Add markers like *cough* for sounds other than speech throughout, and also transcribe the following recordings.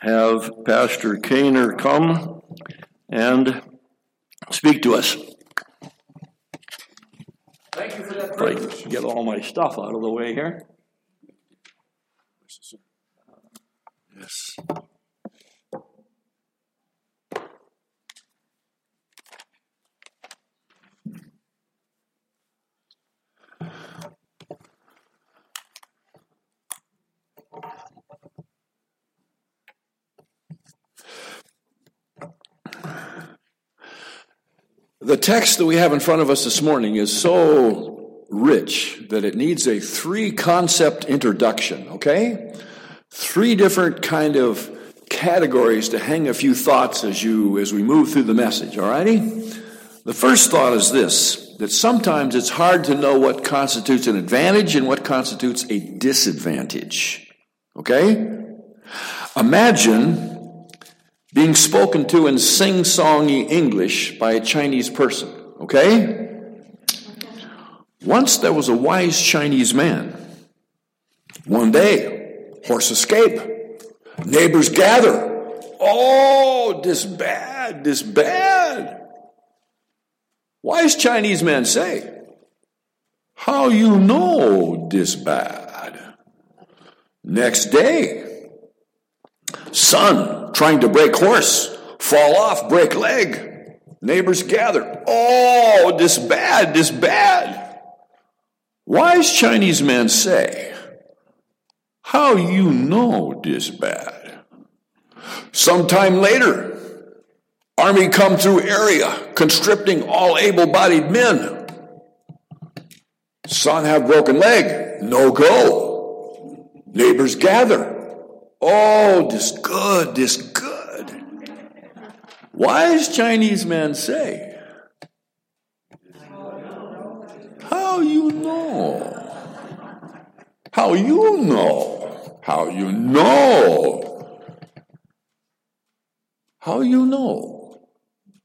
have Pastor Kaner come and speak to us. Thank you for that privilege. get all my stuff out of the way here. Yes. The text that we have in front of us this morning is so rich that it needs a three concept introduction, okay? Three different kind of categories to hang a few thoughts as you as we move through the message, all righty? The first thought is this that sometimes it's hard to know what constitutes an advantage and what constitutes a disadvantage. Okay? Imagine being spoken to in sing songy English by a Chinese person, okay? Once there was a wise Chinese man. One day, horse escape, neighbors gather. Oh, this bad, this bad. Wise Chinese man say, How you know this bad? Next day, son trying to break horse, fall off, break leg. Neighbors gather. Oh, this bad, this bad. Wise Chinese man say, How you know this bad? Sometime later, army come through area, conscripting all able-bodied men. Son have broken leg, no go. Neighbors gather. Oh, this good, this good. Wise Chinese man say, How you know? How you know? How you know? How you know?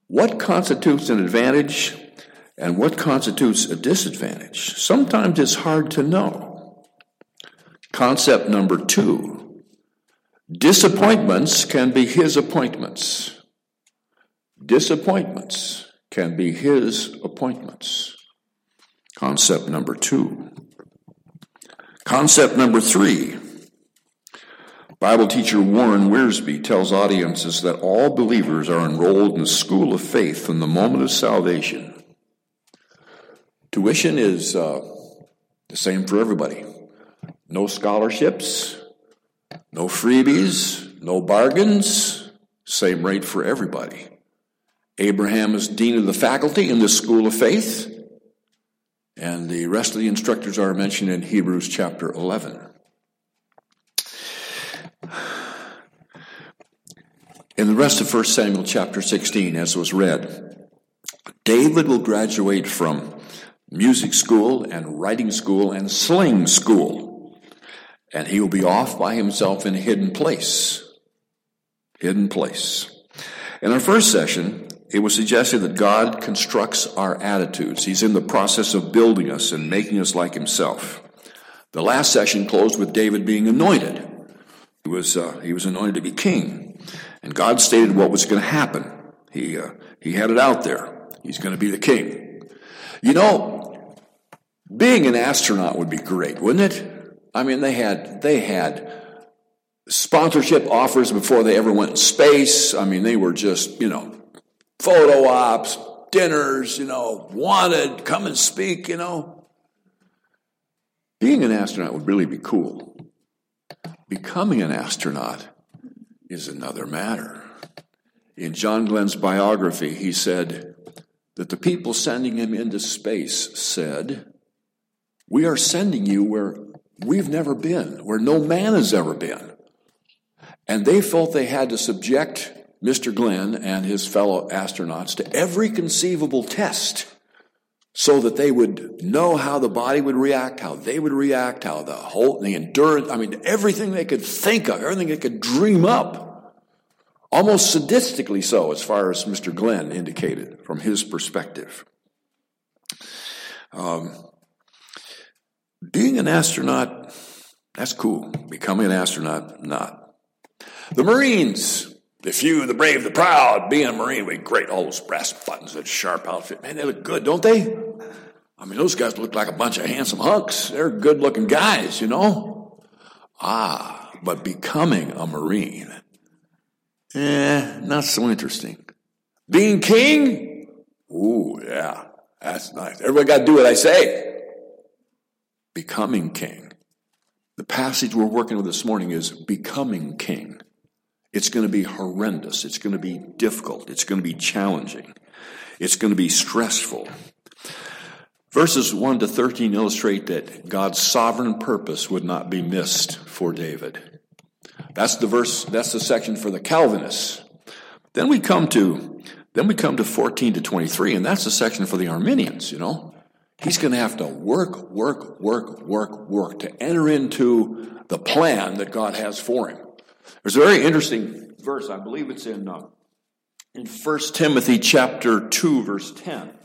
What constitutes an advantage and what constitutes a disadvantage? Sometimes it's hard to know. Concept number two disappointments can be his appointments. Disappointments can be his appointments. Concept number two. Concept number three. Bible teacher Warren Wiersbe tells audiences that all believers are enrolled in the school of faith from the moment of salvation. Tuition is uh, the same for everybody. No scholarships, no freebies, no bargains, same rate for everybody. Abraham is dean of the faculty in the school of faith, and the rest of the instructors are mentioned in Hebrews chapter 11. In the rest of 1 Samuel chapter 16, as was read, David will graduate from music school and writing school and sling school, and he will be off by himself in a hidden place. Hidden place. In our first session, it was suggested that God constructs our attitudes. He's in the process of building us and making us like himself. The last session closed with David being anointed. He was, uh, he was anointed to be king. And God stated what was going to happen. He, uh, he had it out there. He's going to be the king. You know, being an astronaut would be great, wouldn't it? I mean, they had, they had sponsorship offers before they ever went in space. I mean, they were just, you know, photo ops, dinners, you know, wanted, come and speak, you know. Being an astronaut would really be cool. Becoming an astronaut is another matter. In John Glenn's biography, he said that the people sending him into space said, We are sending you where we've never been, where no man has ever been. And they felt they had to subject Mr. Glenn and his fellow astronauts to every conceivable test so that they would know how the body would react, how they would react, how the whole, the endurance, I mean, everything they could think of, everything they could dream up. Almost sadistically so, as far as Mr. Glenn indicated from his perspective. Um, being an astronaut, that's cool. Becoming an astronaut, not. The Marines, the few, the brave, the proud, being a Marine, we great, all those brass buttons, that sharp outfit. Man, they look good, don't they? I mean, those guys look like a bunch of handsome hunks. They're good looking guys, you know? Ah, but becoming a Marine, eh, not so interesting. Being king? Ooh, yeah, that's nice. Everybody got to do what I say. Becoming king. The passage we're working with this morning is becoming king. It's going to be horrendous. It's going to be difficult. It's going to be challenging. It's going to be stressful. Verses 1 to 13 illustrate that God's sovereign purpose would not be missed for David. That's the verse, that's the section for the Calvinists. Then we come to then we come to 14 to 23, and that's the section for the Arminians, you know. He's going to have to work, work, work, work, work to enter into the plan that God has for him. There's a very interesting verse, I believe it's in, uh, in 1 Timothy chapter 2, verse 10. At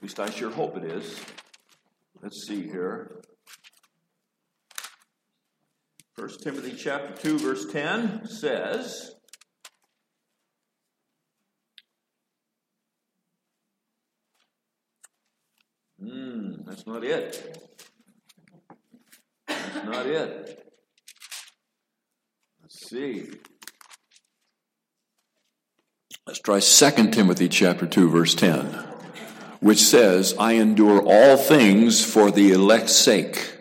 least I sure hope it is. Let's see here. 1 Timothy chapter 2, verse 10 says, Hmm, that's not it. That's not it. Let's see. Let's try 2 Timothy chapter 2 verse 10, which says, "I endure all things for the elect's sake."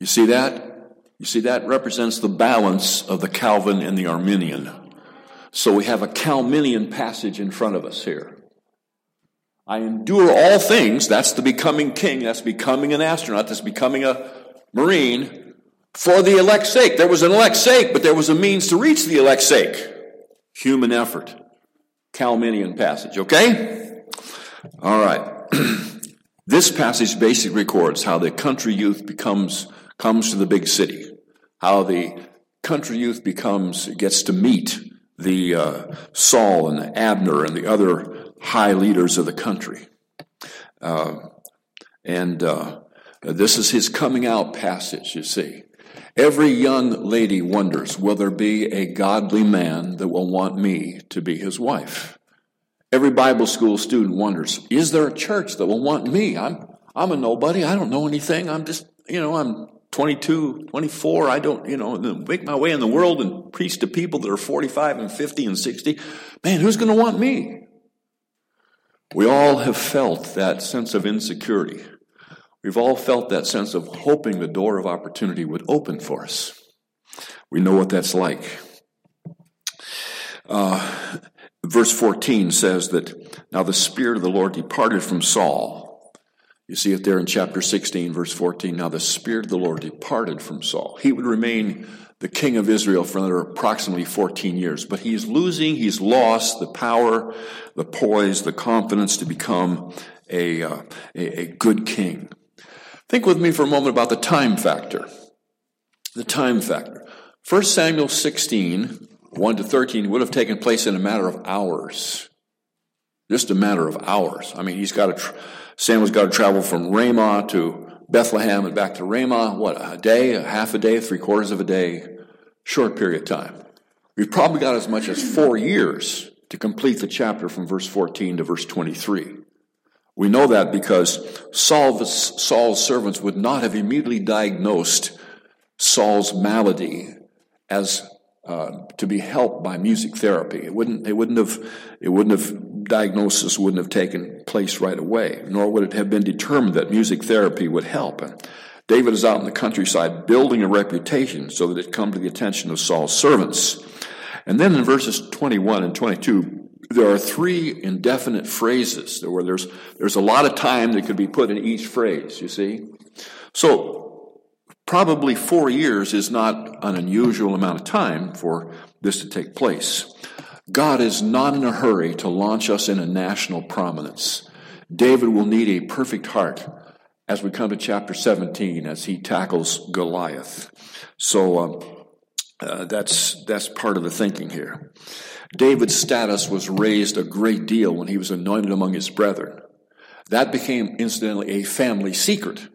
You see that? You see that represents the balance of the Calvin and the Arminian. So we have a Calvinian passage in front of us here. I endure all things. That's the becoming king. That's becoming an astronaut. That's becoming a marine for the elect's sake. There was an elect's sake, but there was a means to reach the elect's sake. Human effort. Calminian passage, okay? All right. *clears throat* this passage basically records how the country youth becomes comes to the big city, how the country youth becomes gets to meet the uh, Saul and Abner and the other high leaders of the country. Uh, and uh, this is his coming out passage, you see. Every young lady wonders, will there be a godly man that will want me to be his wife? Every Bible school student wonders, is there a church that will want me? I'm, I'm a nobody. I don't know anything. I'm just, you know, I'm 22, 24. I don't, you know, make my way in the world and preach to people that are 45 and 50 and 60. Man, who's going to want me? We all have felt that sense of insecurity. We've all felt that sense of hoping the door of opportunity would open for us. We know what that's like. Uh, verse 14 says that now the Spirit of the Lord departed from Saul. You see it there in chapter 16, verse 14. Now the Spirit of the Lord departed from Saul. He would remain the king of Israel for another approximately 14 years. But he's losing, he's lost the power, the poise, the confidence to become a, uh, a, a good king. Think with me for a moment about the time factor. The time factor. 1 Samuel 16, 1 to 13 would have taken place in a matter of hours. Just a matter of hours. I mean, he's got to, Samuel's got to travel from Ramah to Bethlehem and back to Ramah, what, a day, a half a day, three quarters of a day, short period of time. We've probably got as much as four years to complete the chapter from verse 14 to verse 23. We know that because Saul's, Saul's servants would not have immediately diagnosed Saul's malady as uh, to be helped by music therapy. It wouldn't, they wouldn't have, it wouldn't have, diagnosis wouldn't have taken place right away, nor would it have been determined that music therapy would help. And David is out in the countryside building a reputation so that it come to the attention of Saul's servants. And then in verses 21 and 22, there are three indefinite phrases where there's, there's a lot of time that could be put in each phrase, you see? So Probably four years is not an unusual amount of time for this to take place. God is not in a hurry to launch us in a national prominence. David will need a perfect heart as we come to chapter 17 as he tackles Goliath. So um, uh, that's, that's part of the thinking here. David's status was raised a great deal when he was anointed among his brethren. That became, incidentally, a family secret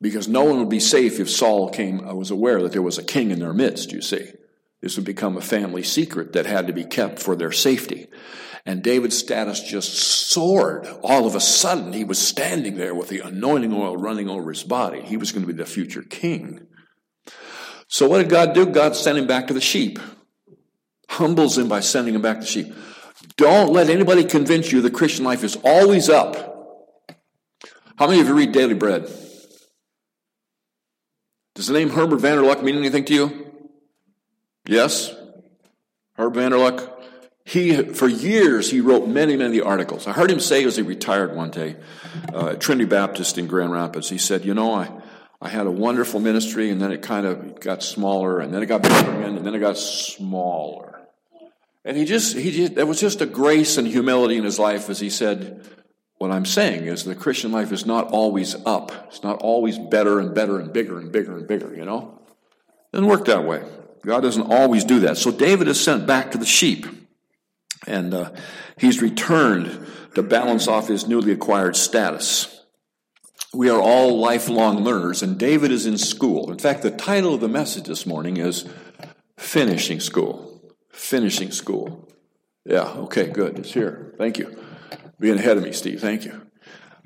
because no one would be safe if Saul came, I uh, was aware that there was a king in their midst, you see. This would become a family secret that had to be kept for their safety. And David's status just soared. All of a sudden, he was standing there with the anointing oil running over his body. He was going to be the future king. So, what did God do? God sent him back to the sheep, humbles him by sending him back to sheep. Don't let anybody convince you the Christian life is always up. How many of you read Daily Bread? Does the name Herbert Vander Lugt mean anything to you? Yes? Herb Vander Lugt? He, for years, he wrote many, many articles. I heard him say as he retired one day uh, at Trinity Baptist in Grand Rapids, he said, You know, I, I had a wonderful ministry, and then it kind of got smaller, and then it got bigger again, and then it got smaller. And he just, he just, there was just a grace and humility in his life as he said, What I'm saying is the Christian life is not always up. It's not always better and better and bigger and bigger and bigger, you know? It doesn't work that way. God doesn't always do that. So David is sent back to the sheep. And uh, he's returned to balance off his newly acquired status. We are all lifelong learners, and David is in school. In fact, the title of the message this morning is Finishing School. Finishing School. Yeah, okay, good. It's here. Thank you. Being ahead of me, Steve. Thank you.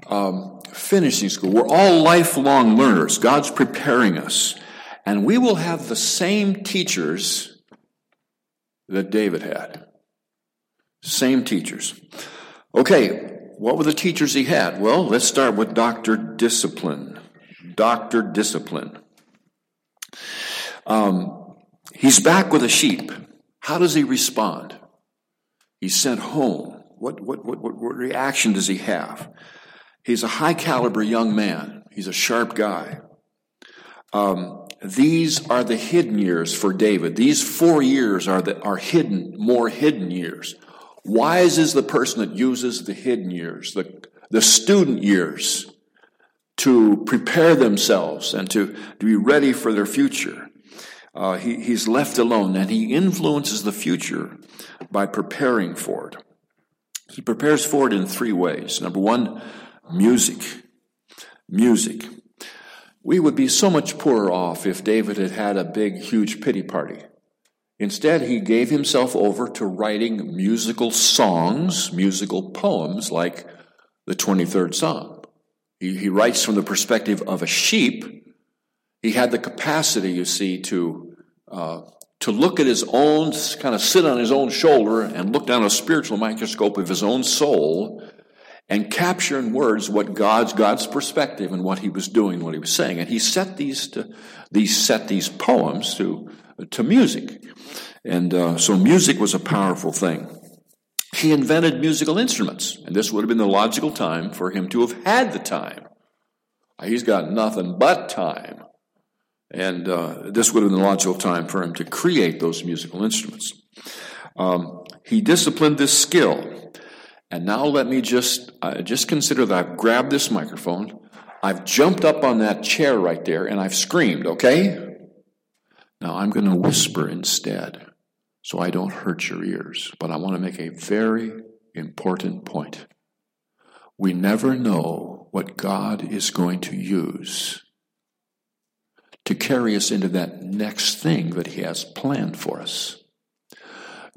Um, finishing school. We're all lifelong learners. God's preparing us. And we will have the same teachers that David had. Same teachers. Okay, what were the teachers he had? Well, let's start with Dr. Discipline. Dr. Discipline. Um, he's back with a sheep. How does he respond? He's sent home. What, what, what, what reaction does he have? He's a high caliber young man. He's a sharp guy. Um, these are the hidden years for David. These four years are the are hidden, more hidden years. Wise is the person that uses the hidden years, the, the student years, to prepare themselves and to, to be ready for their future. Uh, he, he's left alone and he influences the future by preparing for it. He prepares for it in three ways. Number one, music. Music. We would be so much poorer off if David had had a big, huge pity party. Instead, he gave himself over to writing musical songs, musical poems like the 23rd Psalm. He, he writes from the perspective of a sheep. He had the capacity, you see, to, uh, to look at his own, kind of sit on his own shoulder and look down a spiritual microscope of his own soul and capture in words what God's God's perspective and what he was doing, what he was saying. And he set these to, these set these poems to to music. And uh, so music was a powerful thing. He invented musical instruments, and this would have been the logical time for him to have had the time. He's got nothing but time. And uh, this would have been the logical time for him to create those musical instruments. Um, he disciplined this skill. And now let me just, uh, just consider that I've grabbed this microphone, I've jumped up on that chair right there, and I've screamed, okay? Now I'm going to whisper instead so I don't hurt your ears, but I want to make a very important point. We never know what God is going to use to carry us into that next thing that He has planned for us.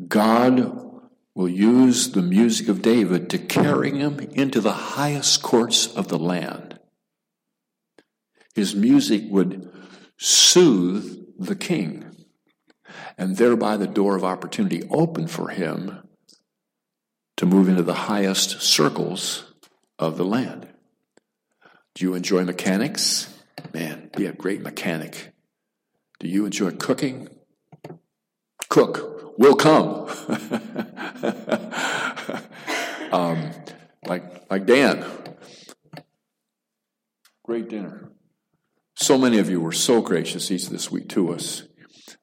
God will use the music of David to carry him into the highest courts of the land. His music would soothe the king, and thereby the door of opportunity open for him to move into the highest circles of the land. Do you enjoy mechanics? Man, be a great mechanic. Do you enjoy cooking? Cook will come. um, like like Dan. Great dinner. So many of you were so gracious each this week to us.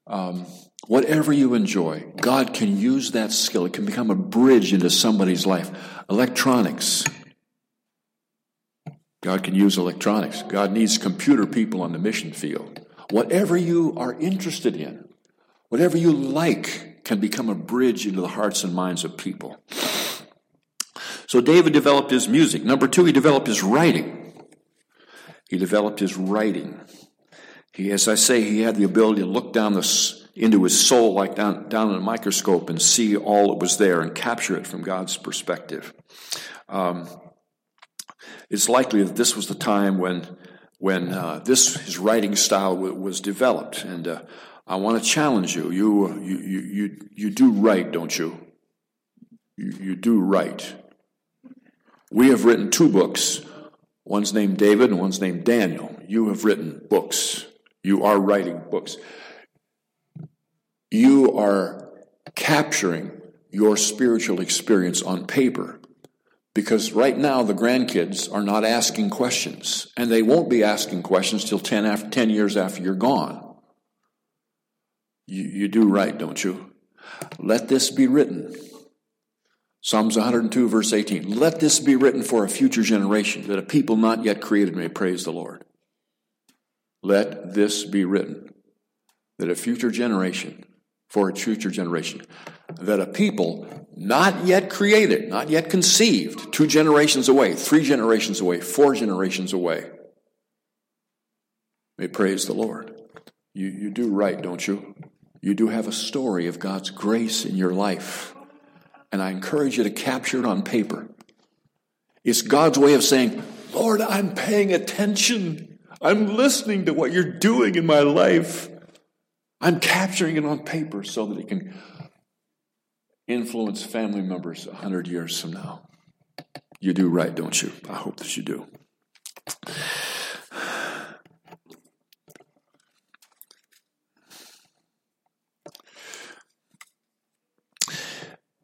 Um, whatever you enjoy, God can use that skill. It can become a bridge into somebody's life. Electronics. God can use electronics. God needs computer people on the mission field. Whatever you are interested in, whatever you like, can become a bridge into the hearts and minds of people. So David developed his music. Number two, he developed his writing. He developed his writing. He, as I say, he had the ability to look down the, into his soul like down, down in a microscope and see all that was there and capture it from God's perspective. Um, it's likely that this was the time when when uh, this his writing style w- was developed, and uh, I want to challenge you. You you you you you do write, don't you? You, you do write. We have written two books. One's named David and one's named Daniel. You have written books. You are writing books. You are capturing your spiritual experience on paper. Because right now the grandkids are not asking questions, and they won't be asking questions till 10, after, 10 years after you're gone. You, you do write, don't you? Let this be written. Psalms 102, verse 18. Let this be written for a future generation, that a people not yet created may praise the Lord. Let this be written, that a future generation, for a future generation, that a people not yet created, not yet conceived, two generations away, three generations away, four generations away, may praise the Lord. You, you do right, don't you? You do have a story of God's grace in your life. And I encourage you to capture it on paper. It's God's way of saying, Lord, I'm paying attention. I'm listening to what you're doing in my life. I'm capturing it on paper so that it can influence family members a hundred years from now. You do write, don't you? I hope that you do.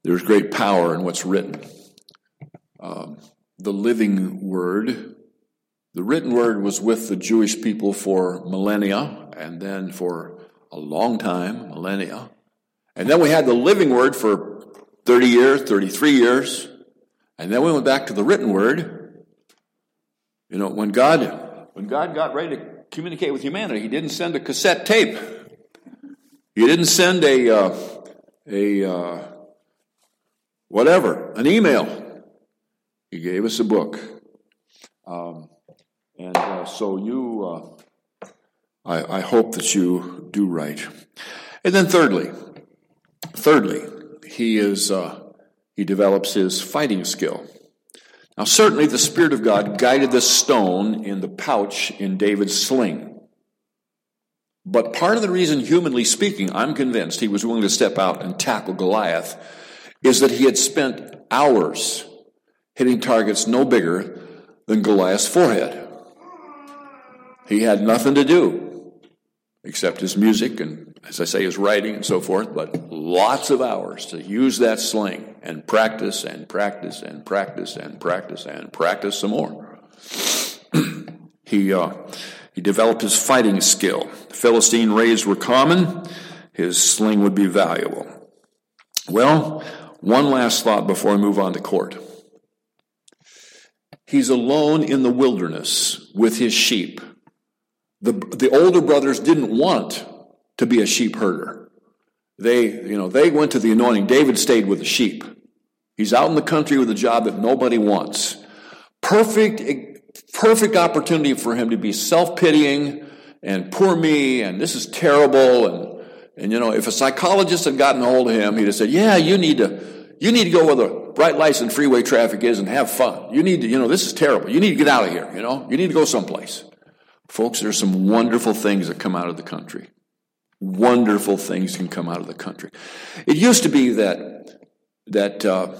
There's great power in what's written. Um, the living word, the written word was with the Jewish people for millennia and then for a long time, millennia. And then we had the living word for 30 years, 33 years. And then we went back to the written word. You know, when God, when God got ready to communicate with humanity, He didn't send a cassette tape. He didn't send a, uh, a, uh, whatever, an email. He gave us a book. Um, and uh, so you, uh, I, I hope that you do write. And then thirdly, thirdly, he is, uh, he develops his fighting skill. Now, certainly the Spirit of God guided the stone in the pouch in David's sling. But part of the reason, humanly speaking, I'm convinced he was willing to step out and tackle Goliath is that he had spent hours hitting targets no bigger than Goliath's forehead. He had nothing to do except his music and, as I say, his writing and so forth, but lots of hours to use that sling and practice and practice and practice and practice and practice some more. *clears throat* he, uh, he developed his fighting skill. Philistine raids were common, his sling would be valuable. Well, one last thought before I move on to court. He's alone in the wilderness with his sheep. The, the older brothers didn't want to be a sheep herder. They, you know, they went to the anointing. David stayed with the sheep. He's out in the country with a job that nobody wants. Perfect, perfect opportunity for him to be self-pitying and poor me and this is terrible and and you know, if a psychologist had gotten a hold of him, he'd have said, "Yeah, you need to you need to go where the bright lights and freeway traffic is and have fun. You need to, you know, this is terrible. You need to get out of here, you know? You need to go someplace." Folks, there's some wonderful things that come out of the country. Wonderful things can come out of the country. It used to be that that uh,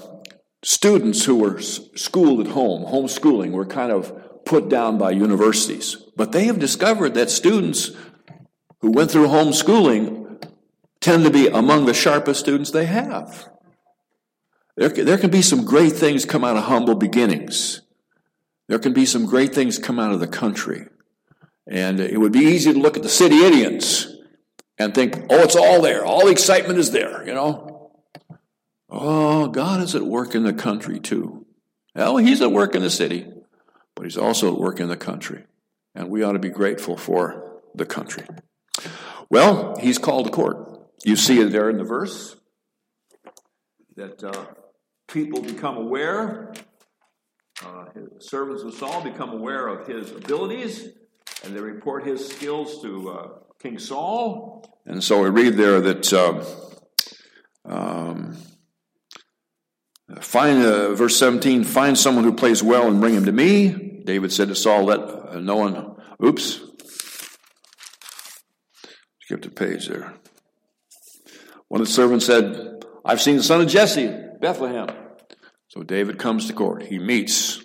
students who were schooled at home, homeschooling, were kind of put down by universities. But they have discovered that students who went through homeschooling tend to be among the sharpest students they have. There, there can be some great things come out of humble beginnings. There can be some great things come out of the country. And it would be easy to look at the city Indians and think, oh, it's all there. All the excitement is there, you know. Oh, God is at work in the country too. Well, He's at work in the city, but He's also at work in the country. And we ought to be grateful for the country. Well, He's called to court. You see it there in the verse that uh, people become aware, uh, servants of Saul become aware of his abilities, and they report his skills to uh, King Saul. And so we read there that uh, um, find uh, verse 17 find someone who plays well and bring him to me. David said to Saul, let uh, no one, oops, skip the page there. One of the servants said, I've seen the son of Jesse, Bethlehem. So David comes to court. He meets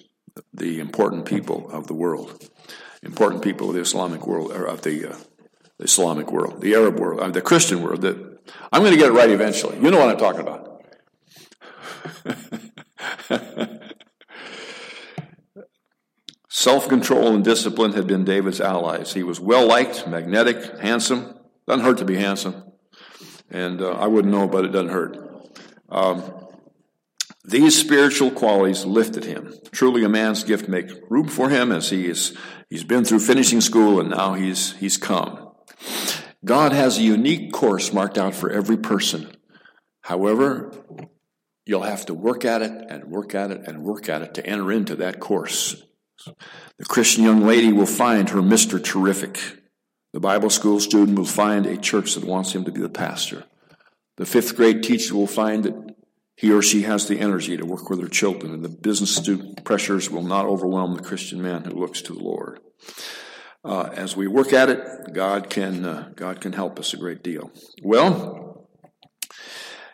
the important people of the world, important people of the Islamic world, or of the, uh, the Islamic world, the Arab world, uh, the Christian world. That I'm going to get it right eventually. You know what I'm talking about. *laughs* Self control and discipline had been David's allies. He was well liked, magnetic, handsome. Doesn't hurt to be handsome. And uh, I wouldn't know, but it doesn't hurt. Um, these spiritual qualities lifted him. Truly, a man's gift make room for him as he is. He's been through finishing school and now he's he's come. God has a unique course marked out for every person. However, you'll have to work at it and work at it and work at it to enter into that course. The Christian young lady will find her Mr. Terrific. The Bible school student will find a church that wants him to be the pastor. The fifth grade teacher will find that he or she has the energy to work with their children, and the business student pressures will not overwhelm the Christian man who looks to the Lord. Uh, as we work at it, God can uh, God can help us a great deal. Well,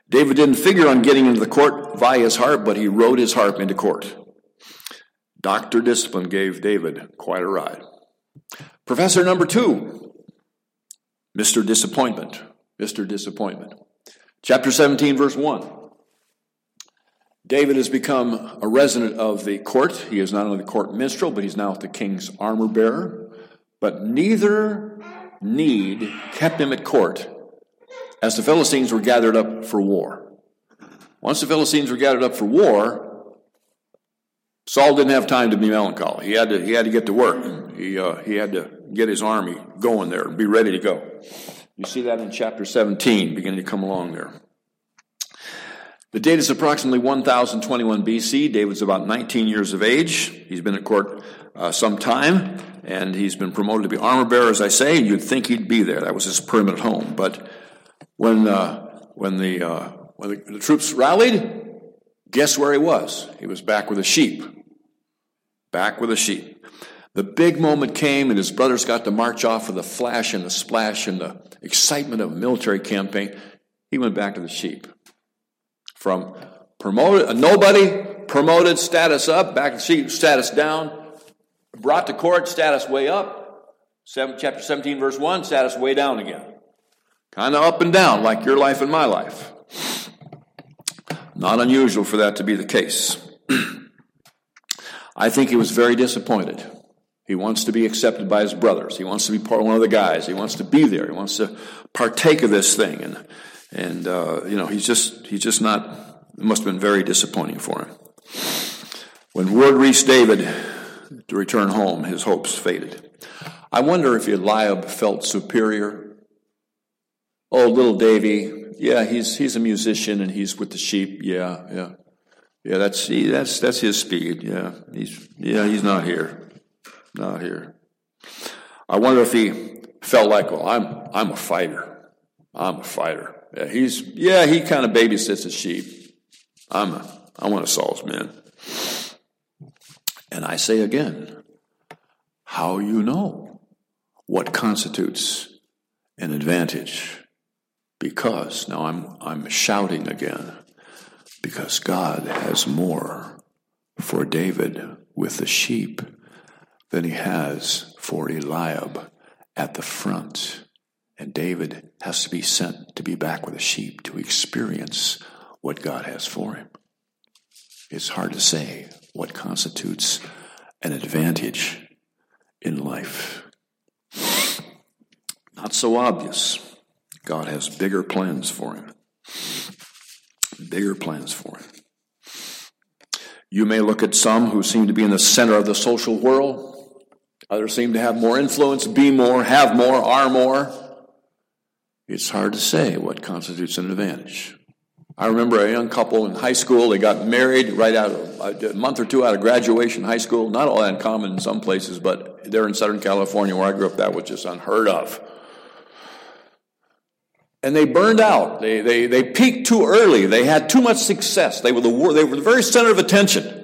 David didn't figure on getting into the court via his harp, but he rode his harp into court. Doctor Discipline gave David quite a ride. Professor number two, Mr. Disappointment. Mr. Disappointment. Chapter 17, verse 1. David has become a resident of the court. He is not only the court minstrel, but he's now the king's armor bearer. But neither need kept him at court as the Philistines were gathered up for war. Once the Philistines were gathered up for war, Saul didn't have time to be melancholy. He had to, he had to get to work. He, uh, he had to get his army going there and be ready to go. You see that in chapter 17, beginning to come along there. The date is approximately 1021 BC. David's about 19 years of age. He's been at court uh, some time, and he's been promoted to be armor bearer, as I say. You'd think he'd be there. That was his permanent home. But when, uh, when, the, uh, when the, the troops rallied, guess where he was? He was back with the sheep. Back with the sheep. The big moment came, and his brothers got to march off with the flash and the splash and the excitement of a military campaign. He went back to the sheep. From promoted, a nobody, promoted, status up, back to sheep, status down, brought to court, status way up. Seven, chapter 17, verse 1, status way down again. Kind of up and down, like your life and my life. Not unusual for that to be the case. *clears throat* I think he was very disappointed. He wants to be accepted by his brothers. He wants to be part one of the guys. He wants to be there. He wants to partake of this thing. And and uh, you know he's just he's just not. It must have been very disappointing for him. When word reached David to return home, his hopes faded. I wonder if Eliab felt superior. Oh, little Davy, yeah, he's he's a musician and he's with the sheep. Yeah, yeah, yeah. That's he, that's that's his speed. Yeah, he's yeah he's not here, not here. I wonder if he felt like, well, I'm I'm a fighter. I'm a fighter. Yeah, he's yeah, he kind of babysits the sheep. I'm a, I'm one of Saul's men. And I say again, how you know what constitutes an advantage? Because now I'm I'm shouting again, because God has more for David with the sheep than he has for Eliab at the front. And David has to be sent to be back with the sheep to experience what God has for him. It's hard to say what constitutes an advantage in life. Not so obvious. God has bigger plans for him. Bigger plans for him. You may look at some who seem to be in the center of the social world. Others seem to have more influence, be more, have more, are more. It's hard to say what constitutes an advantage. I remember a young couple in high school, they got married right out of uh, a month or two out of graduation high school. Not all that common in some places, but there in Southern California where I grew up, that was just unheard of. and they burned out. They, they, they peaked too early. They had too much success. They were the, they were the very center of attention.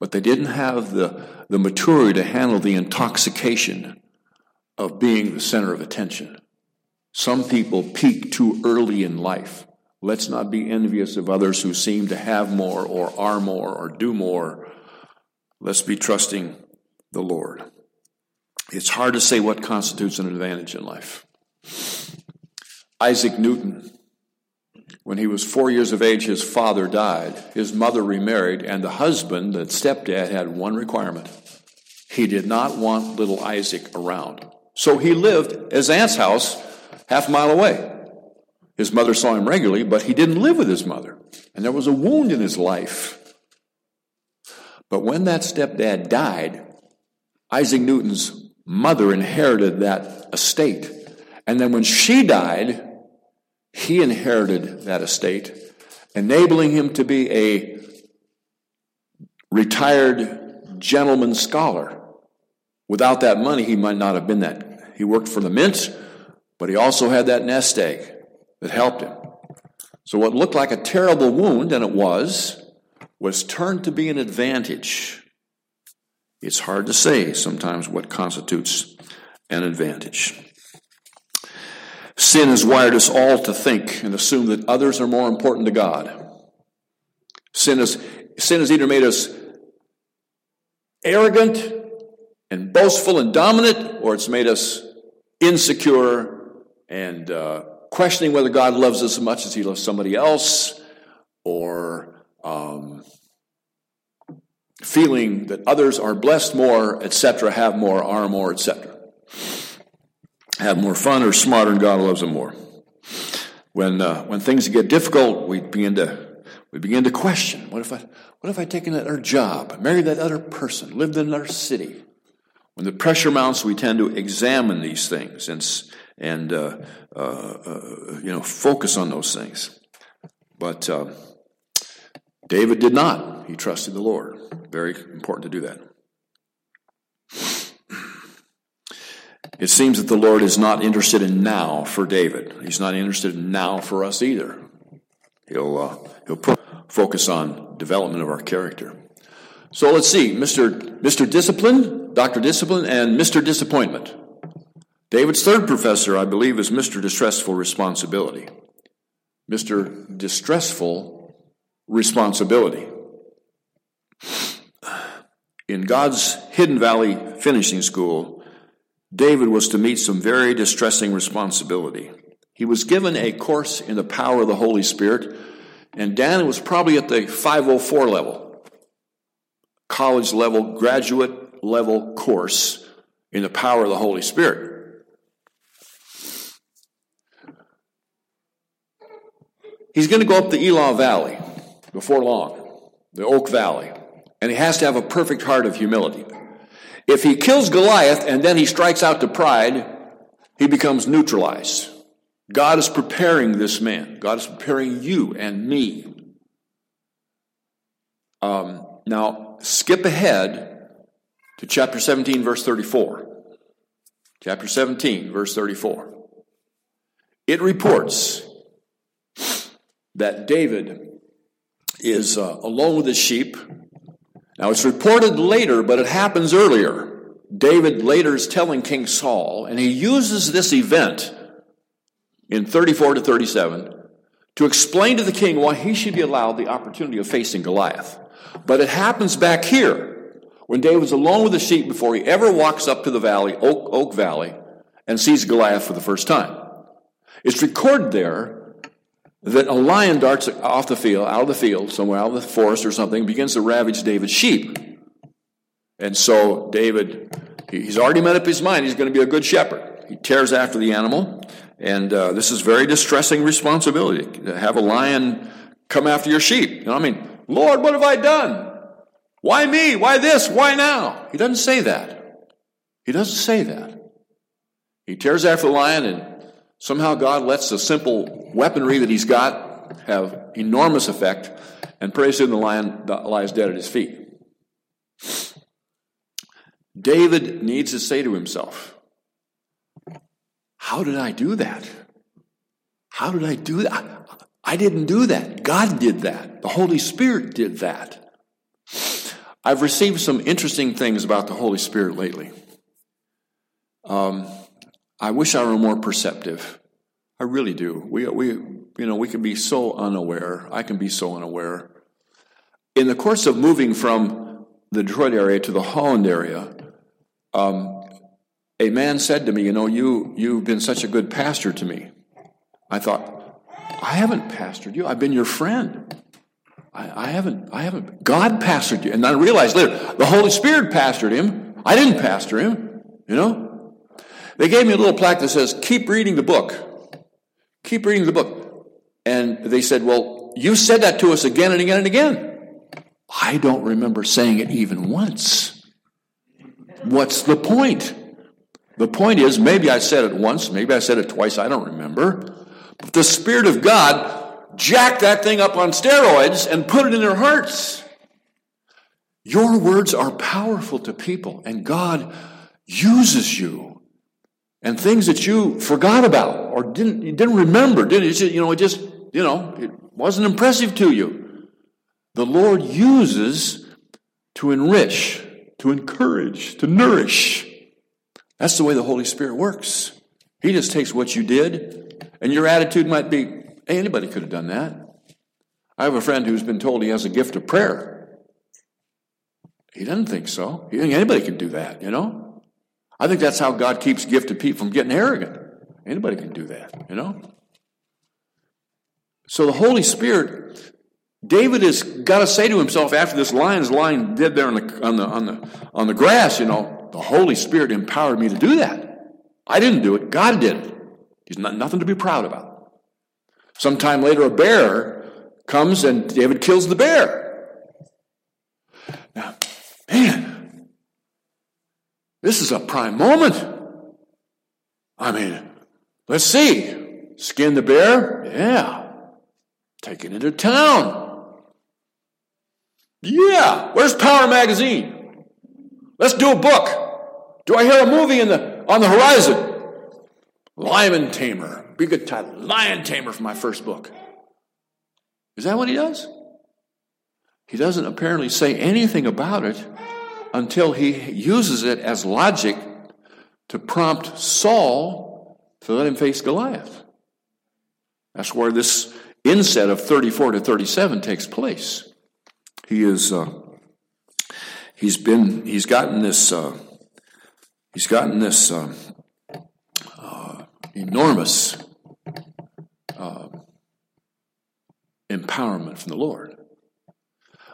But they didn't have the, the maturity to handle the intoxication of being the center of attention. Some people peak too early in life. Let's not be envious of others who seem to have more or are more or do more. Let's be trusting the Lord. It's hard to say what constitutes an advantage in life. Isaac Newton, when he was four years of age, his father died. His mother remarried, and the husband, the stepdad, had one requirement. He did not want little Isaac around. So he lived at his aunt's house half a mile away. His mother saw him regularly, but he didn't live with his mother. And there was a wound in his life. But when that stepdad died, Isaac Newton's mother inherited that estate. And then when she died, he inherited that estate, enabling him to be a retired gentleman scholar. Without that money, he might not have been that. He worked for the mint, but he also had that nest egg that helped him. So, what looked like a terrible wound, and it was, was turned to be an advantage. It's hard to say sometimes what constitutes an advantage. Sin has wired us all to think and assume that others are more important to God. Sin has, sin has either made us arrogant and boastful and dominant, or it's made us insecure and uh, questioning whether God loves us as much as he loves somebody else, or um, feeling that others are blessed more, etc., have more, are more, etc. Have more fun or smarter, and God loves them more. When uh, when things get difficult, we begin to we begin to question: What if I what if I taken that other job, married that other person, lived in another city? When the pressure mounts, we tend to examine these things and and uh, uh, uh, you know focus on those things. But uh, David did not. He trusted the Lord. Very important to do that. It seems that the Lord is not interested in now for David. He's not interested in now for us either. He'll, uh, he'll focus on development of our character. So let's see, Mr. Mr. Discipline, Dr. Discipline, and Mr. Disappointment. David's third professor, I believe, is Mr. Distressful Responsibility. Mr. Distressful Responsibility. In God's Hidden Valley Finishing School, David was to meet some very distressing responsibility. He was given a course in the power of the Holy Spirit, and Dan was probably at the 504 level, college level, graduate level course in the power of the Holy Spirit. He's going to go up the Elah Valley before long, the Oak Valley, and he has to have a perfect heart of humility. If he kills Goliath and then he strikes out to pride, he becomes neutralized. God is preparing this man. God is preparing you and me. Um, now, skip ahead to chapter 17, verse 34. Chapter 17, verse 34. It reports that David is uh, alone with his sheep now, it's reported later, but it happens earlier. David later is telling King Saul, and he uses this event in 34 to 37 to explain to the king why he should be allowed the opportunity of facing Goliath. But it happens back here when David's alone with the sheep before he ever walks up to the valley, Oak, Oak Valley, and sees Goliath for the first time. It's recorded there that a lion darts off the field, out of the field, somewhere out of the forest or something, begins to ravage David's sheep. And so David, he's already made up his mind he's going to be a good shepherd. He tears after the animal, and uh, this is very distressing responsibility to have a lion come after your sheep. You know, I mean, Lord, what have I done? Why me? Why this? Why now? He doesn't say that. He doesn't say that. He tears after the lion and Somehow God lets the simple weaponry that he's got have enormous effect, and pretty soon the lion lies dead at his feet. David needs to say to himself, How did I do that? How did I do that? I didn't do that. God did that. The Holy Spirit did that. I've received some interesting things about the Holy Spirit lately. Um, I wish I were more perceptive. I really do. We, we, you know, we can be so unaware. I can be so unaware. In the course of moving from the Detroit area to the Holland area, um, a man said to me, "You know, you you've been such a good pastor to me." I thought, I haven't pastored you. I've been your friend. I, I haven't. I haven't. God pastored you, and I realized later the Holy Spirit pastored him. I didn't pastor him. You know, they gave me a little plaque that says, "Keep reading the book." Keep reading the book. And they said, Well, you said that to us again and again and again. I don't remember saying it even once. What's the point? The point is, maybe I said it once, maybe I said it twice, I don't remember. But the Spirit of God jacked that thing up on steroids and put it in their hearts. Your words are powerful to people, and God uses you and things that you forgot about or didn't you didn't remember, didn't you? You know, it just you know it wasn't impressive to you. The Lord uses to enrich, to encourage, to nourish. That's the way the Holy Spirit works. He just takes what you did, and your attitude might be, hey, anybody could have done that. I have a friend who's been told he has a gift of prayer. He doesn't think so. He think anybody can do that, you know? I think that's how God keeps gifted people from getting arrogant. Anybody can do that, you know? So the Holy Spirit, David has got to say to himself after this lion's lying dead there on the, on the, on the, on the grass, you know, the Holy Spirit empowered me to do that. I didn't do it, God did it. He's not, nothing to be proud about. Sometime later, a bear comes and David kills the bear. Now, man, this is a prime moment. I mean, let's see. Skin the bear? Yeah. Take it into town. Yeah. Where's Power Magazine? Let's do a book. Do I hear a movie in the, on the horizon? Lion Tamer. Be a good title. Lion Tamer for my first book. Is that what he does? He doesn't apparently say anything about it until he uses it as logic to prompt Saul to let him face Goliath. That's where this inset of 34 to 37 takes place. He is, uh, he's been, he's gotten this, uh, he's gotten this uh, uh enormous uh, empowerment from the Lord.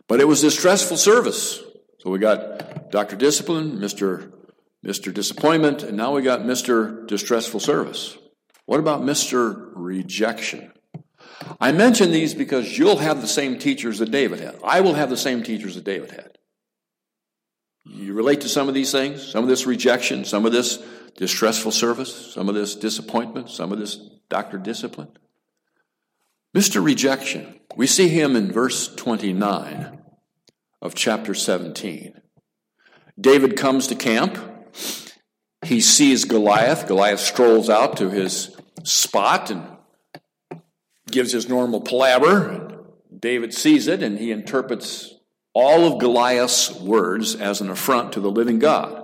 But it was a stressful service. So we got Dr. Discipline, Mr. Mr. Disappointment, and now we got Mr. Distressful Service. What about Mr. Rejection? I mention these because you'll have the same teachers that David had. I will have the same teachers that David had. You relate to some of these things, some of this rejection, some of this distressful service, some of this disappointment, some of this doctor discipline. Mr. Rejection, we see him in verse 29 of chapter 17. David comes to camp. He sees Goliath. Goliath strolls out to his spot and gives his normal palaver. David sees it and he interprets all of Goliath's words as an affront to the living God.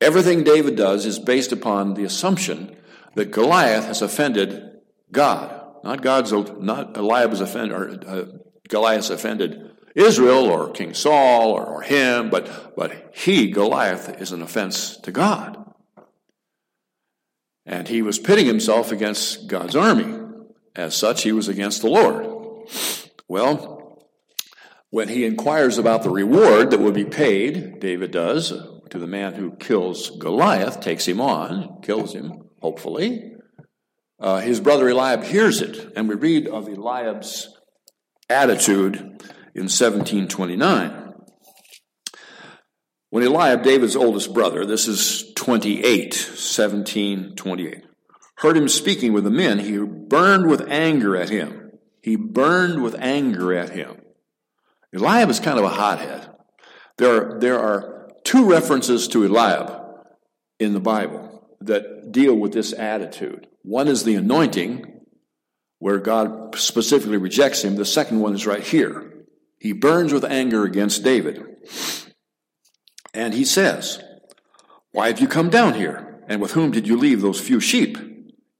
Everything David does is based upon the assumption that Goliath has offended God. Not God's, not Eliab offended, or uh, Goliath offended Israel or King Saul or, or him, but, but he, Goliath, is an offense to God. And he was pitting himself against God's army. As such, he was against the Lord. Well, when he inquires about the reward that will be paid, David does, to the man who kills Goliath, takes him on, kills him, hopefully. Uh, his brother Eliab hears it, and we read of Eliab's attitude in 1729. When Eliab, David's oldest brother, this is 28, 1728, heard him speaking with the men, he burned with anger at him. He burned with anger at him. Eliab is kind of a hothead. There are, there are two references to Eliab in the Bible that deal with this attitude. One is the anointing, where God specifically rejects him. The second one is right here. He burns with anger against David. And he says, Why have you come down here? And with whom did you leave those few sheep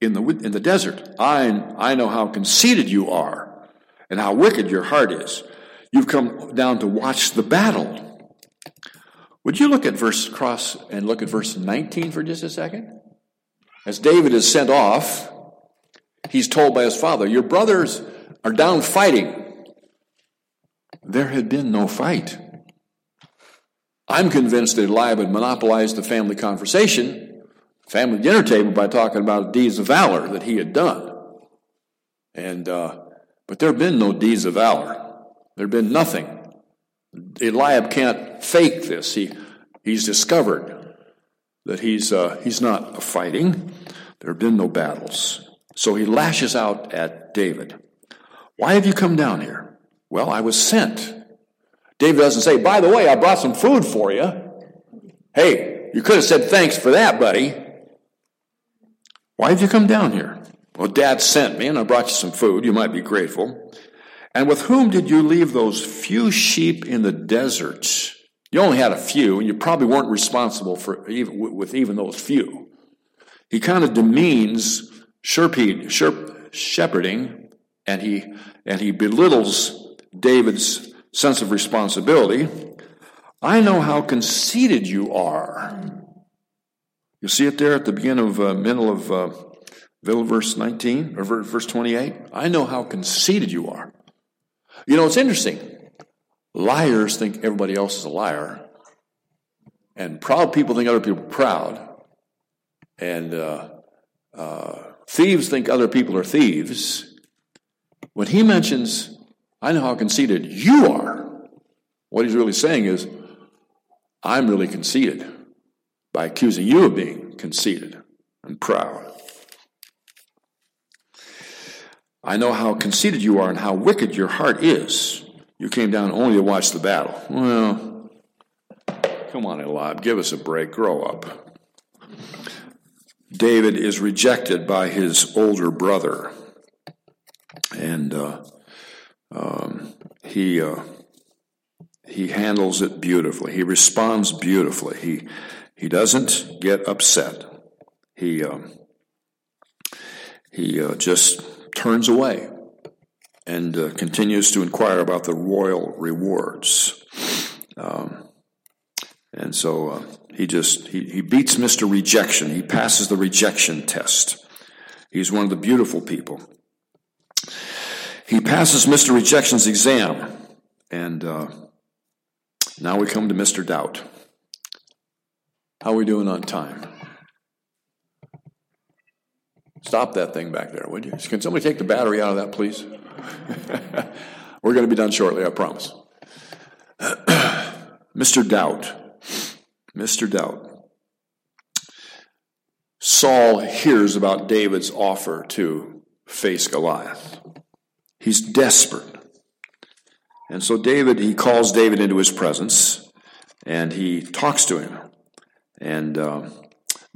in the, in the desert? I, I know how conceited you are and how wicked your heart is. You've come down to watch the battle. Would you look at verse cross and look at verse 19 for just a second? As David is sent off, he's told by his father, Your brothers are down fighting. There had been no fight. I'm convinced that Eliab had monopolized the family conversation, family dinner table, by talking about deeds of valor that he had done. And, uh, but there have been no deeds of valor. There had been nothing. Eliab can't fake this. He, he's discovered that he's, uh, he's not fighting. There have been no battles. So he lashes out at David. Why have you come down here? Well, I was sent. David doesn't say, by the way, I brought some food for you. Hey, you could have said thanks for that, buddy. Why have you come down here? Well, Dad sent me and I brought you some food. You might be grateful. And with whom did you leave those few sheep in the desert? You only had a few, and you probably weren't responsible for even, with even those few. He kind of demeans shepherding, and he and he belittles David's sense of responsibility. I know how conceited you are. You see it there at the beginning of uh, middle of uh, verse 19 or verse 28. I know how conceited you are. You know, it's interesting. Liars think everybody else is a liar, and proud people think other people are proud, and uh, uh, thieves think other people are thieves. When he mentions, I know how conceited you are, what he's really saying is, I'm really conceited by accusing you of being conceited and proud. I know how conceited you are and how wicked your heart is. You came down only to watch the battle. Well, come on, Eliab, give us a break, grow up. David is rejected by his older brother, and uh, um, he uh, he handles it beautifully. He responds beautifully. He he doesn't get upset. He um, he uh, just turns away and uh, continues to inquire about the royal rewards. Um, and so uh, he just he, he beats Mr. Rejection. He passes the rejection test. He's one of the beautiful people. He passes Mr. Rejection's exam, and uh, now we come to Mr. Doubt. How are we doing on time? Stop that thing back there, would you? Can somebody take the battery out of that, please? *laughs* We're going to be done shortly, I promise. *clears throat* Mr. Doubt. Mr. Doubt. Saul hears about David's offer to face Goliath. He's desperate. And so David, he calls David into his presence and he talks to him. And uh,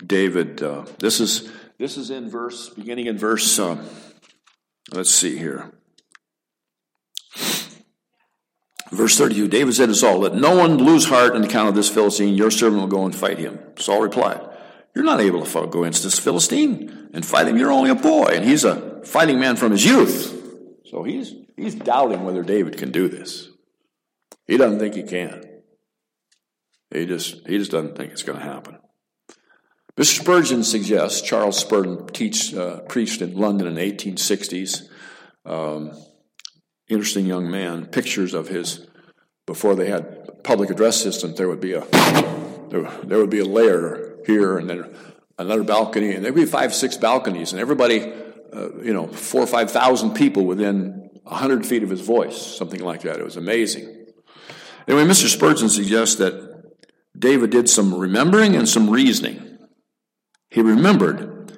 David, uh, this is this is in verse, beginning in verse, uh, let's see here. Verse 32 David said to Saul, Let no one lose heart on account of this Philistine. Your servant will go and fight him. Saul replied, You're not able to go against this Philistine and fight him. You're only a boy, and he's a fighting man from his youth. So he's, he's doubting whether David can do this. He doesn't think he can. He just, he just doesn't think it's going to happen. Mr. Spurgeon suggests, Charles Spurgeon teach, uh, preached in London in the 1860s. Um, interesting young man. Pictures of his before they had public address systems. There would be a there, would be a layer here, and then another balcony, and there'd be five, six balconies, and everybody, uh, you know, four or five thousand people within a hundred feet of his voice, something like that. It was amazing. Anyway, Mr. Spurgeon suggests that David did some remembering and some reasoning. He remembered,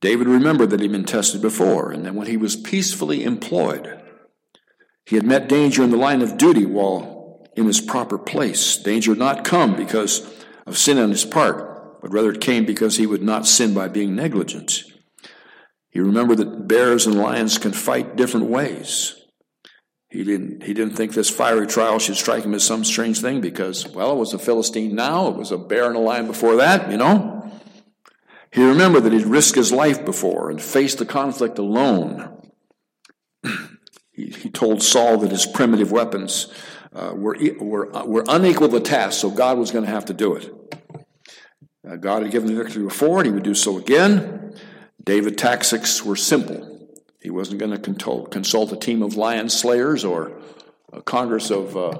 David remembered that he'd been tested before, and that when he was peacefully employed, he had met danger in the line of duty while in his proper place. Danger had not come because of sin on his part, but rather it came because he would not sin by being negligent. He remembered that bears and lions can fight different ways. He didn't, he didn't think this fiery trial should strike him as some strange thing because, well, it was a Philistine now, it was a bear and a lion before that, you know. He remembered that he'd risked his life before and faced the conflict alone. *clears throat* he, he, told Saul that his primitive weapons uh, were, were, uh, were unequal to the task, so God was going to have to do it. Uh, God had given the victory before, and he would do so again. David's tactics were simple. He wasn't going to consult a team of lion slayers or a congress of, uh,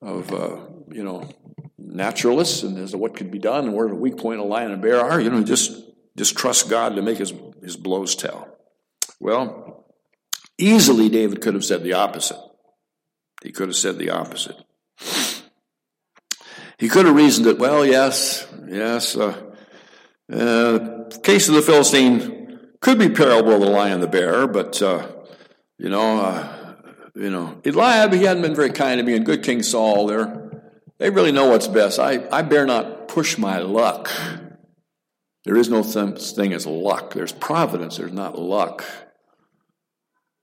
of uh, you know, naturalists and as to what could be done and where the weak point a lion and bear are. You know, just just trust God to make his, his blows tell. Well, easily David could have said the opposite. He could have said the opposite. He could have reasoned that, well, yes, yes, uh, uh, case of the Philistine could be parable to the lion and the bear, but, uh, you know, uh, you know, Eliab, he hadn't been very kind to me, and good King Saul, there, they really know what's best. I, I bear not push my luck. There is no thing as luck. There's providence, there's not luck.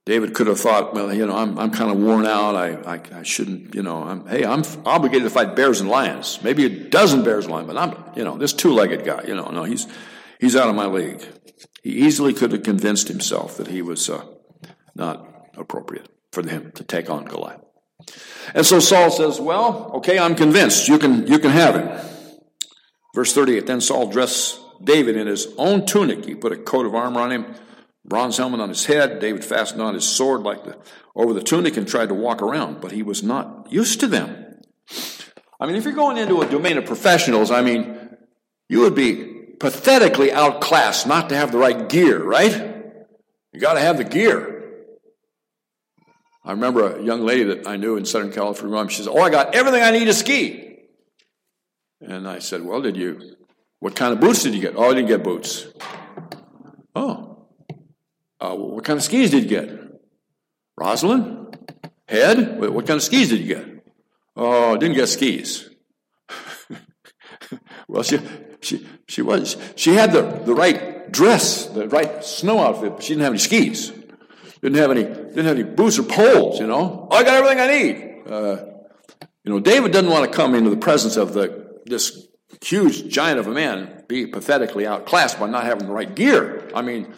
David could have thought, well, you know, I'm, I'm kind of worn out. I, I, I shouldn't, you know, I'm, hey, I'm obligated to fight bears and lions. Maybe a dozen bears and lions, but I'm, you know, this two-legged guy, you know, no, he's, he's out of my league. He easily could have convinced himself that he was uh, not appropriate for him to take on Goliath. And so Saul says, Well, okay, I'm convinced. You can, you can have him. Verse 38 Then Saul dressed David in his own tunic. He put a coat of armor on him, bronze helmet on his head. David fastened on his sword like the, over the tunic and tried to walk around, but he was not used to them. I mean, if you're going into a domain of professionals, I mean, you would be pathetically outclassed not to have the right gear, right? You got to have the gear. I remember a young lady that I knew in Southern California. She said, "Oh, I got everything I need to ski." And I said, "Well, did you? What kind of boots did you get?" "Oh, I didn't get boots." "Oh, uh, what kind of skis did you get?" "Rossignol, head. What kind of skis did you get?" "Oh, I didn't get skis." Well, she she, she was, she had the, the right dress, the right snow outfit, but she didn't have any skis. Didn't have any, didn't have any boots or poles, you know. Oh, I got everything I need. Uh, you know, David doesn't want to come into the presence of the, this huge giant of a man, be pathetically outclassed by not having the right gear. I mean,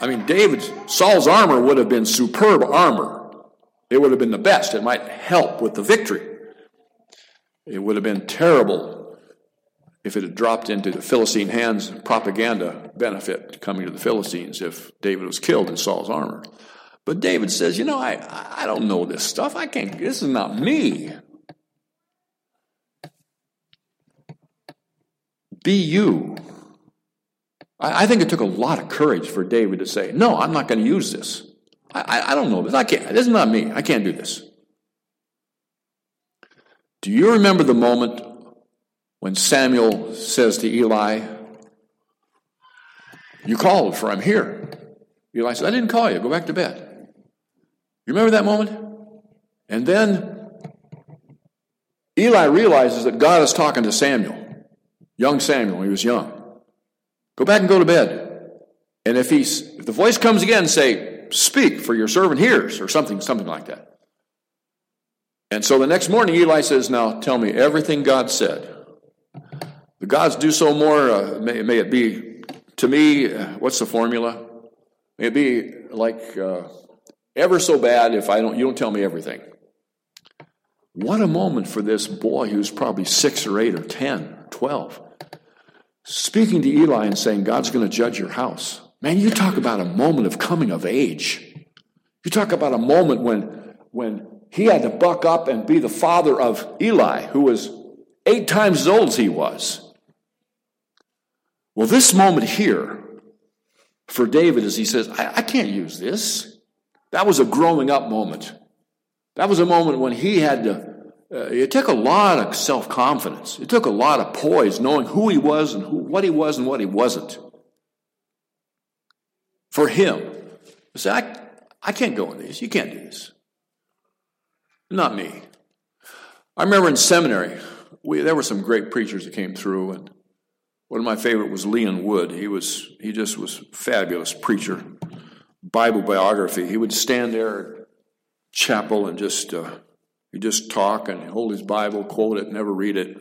I mean, David's, Saul's armor would have been superb armor. It would have been the best. It might help with the victory. It would have been terrible if it had dropped into the Philistine hands, propaganda benefit coming to the Philistines if David was killed in Saul's armor. But David says, you know, I, I don't know this stuff. I can't, this is not me. Be you. I, I think it took a lot of courage for David to say, no, I'm not going to use this. I, I, I don't know this. I can't. This is not me. I can't do this. Do you remember the moment when Samuel says to Eli, You called, for I'm here. Eli says, I didn't call you. Go back to bed. You remember that moment? And then Eli realizes that God is talking to Samuel, young Samuel, he was young. Go back and go to bed. And if he's if the voice comes again, say, Speak, for your servant hears, or something, something like that. And so the next morning, Eli says, Now tell me everything God said. The gods do so more, uh, may, may, it be to me, uh, what's the formula? May it be like uh, ever so bad if I don't, you don't tell me everything. What a moment for this boy who's probably six or eight or ten, twelve, speaking to Eli and saying, God's going to judge your house. Man, you talk about a moment of coming of age. You talk about a moment when, when he had to buck up and be the father of Eli, who was eight times as old as he was. Well, this moment here for David is he says, I, I can't use this. That was a growing up moment. That was a moment when he had to, uh, it took a lot of self confidence. It took a lot of poise, knowing who he was and who, what he was and what he wasn't. For him, say, I, I can't go in these. You can't do this. Not me. I remember in seminary, we, there were some great preachers that came through, and One of my favorite was Leon Wood. He was he just was fabulous preacher. Bible biography. He would stand there at chapel and just uh, he just talk and hold his Bible, quote it, never read it.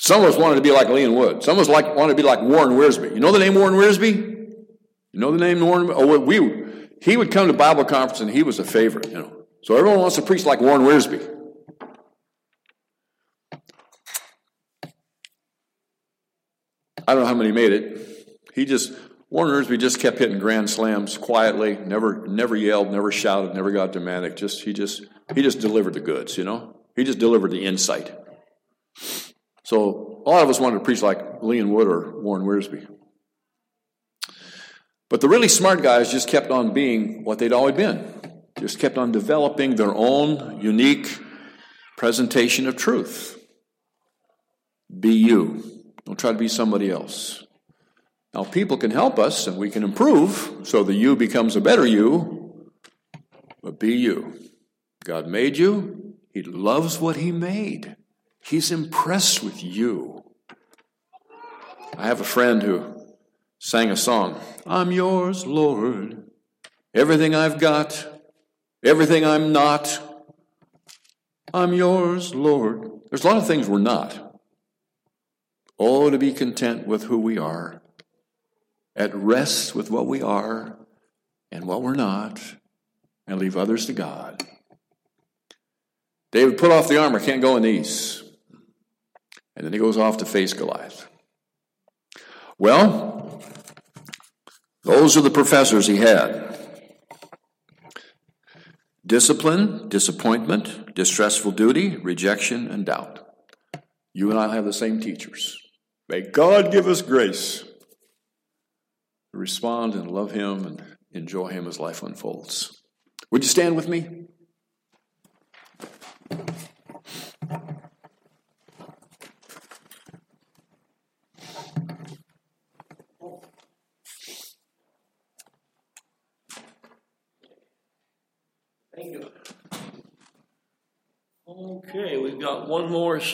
Some of us wanted to be like Leon Wood. Some of us like wanted to be like Warren Wiersbe. You know the name Warren Wiersbe? You know the name Warren? Oh, we he would come to Bible conference and he was a favorite. You know, so everyone wants to preach like Warren Wiersbe. I don't know how many made it. He just Warren Wiersbe just kept hitting grand slams quietly, never never yelled, never shouted, never got dramatic. Just he just he just delivered the goods, you know. He just delivered the insight. So a lot of us wanted to preach like Leon Wood or Warren Wiersbe. But the really smart guys just kept on being what they'd always been. Just kept on developing their own unique presentation of truth. Be you. Don't try to be somebody else. Now, people can help us and we can improve so the you becomes a better you, but be you. God made you, He loves what He made, He's impressed with you. I have a friend who sang a song I'm yours, Lord. Everything I've got, everything I'm not, I'm yours, Lord. There's a lot of things we're not. Oh, to be content with who we are, at rest with what we are and what we're not, and leave others to God. David put off the armor, can't go in these. And then he goes off to face Goliath. Well, those are the professors he had discipline, disappointment, distressful duty, rejection, and doubt. You and I have the same teachers. May God give us grace to respond and love Him and enjoy Him as life unfolds. Would you stand with me? Thank you. Okay, we've got one more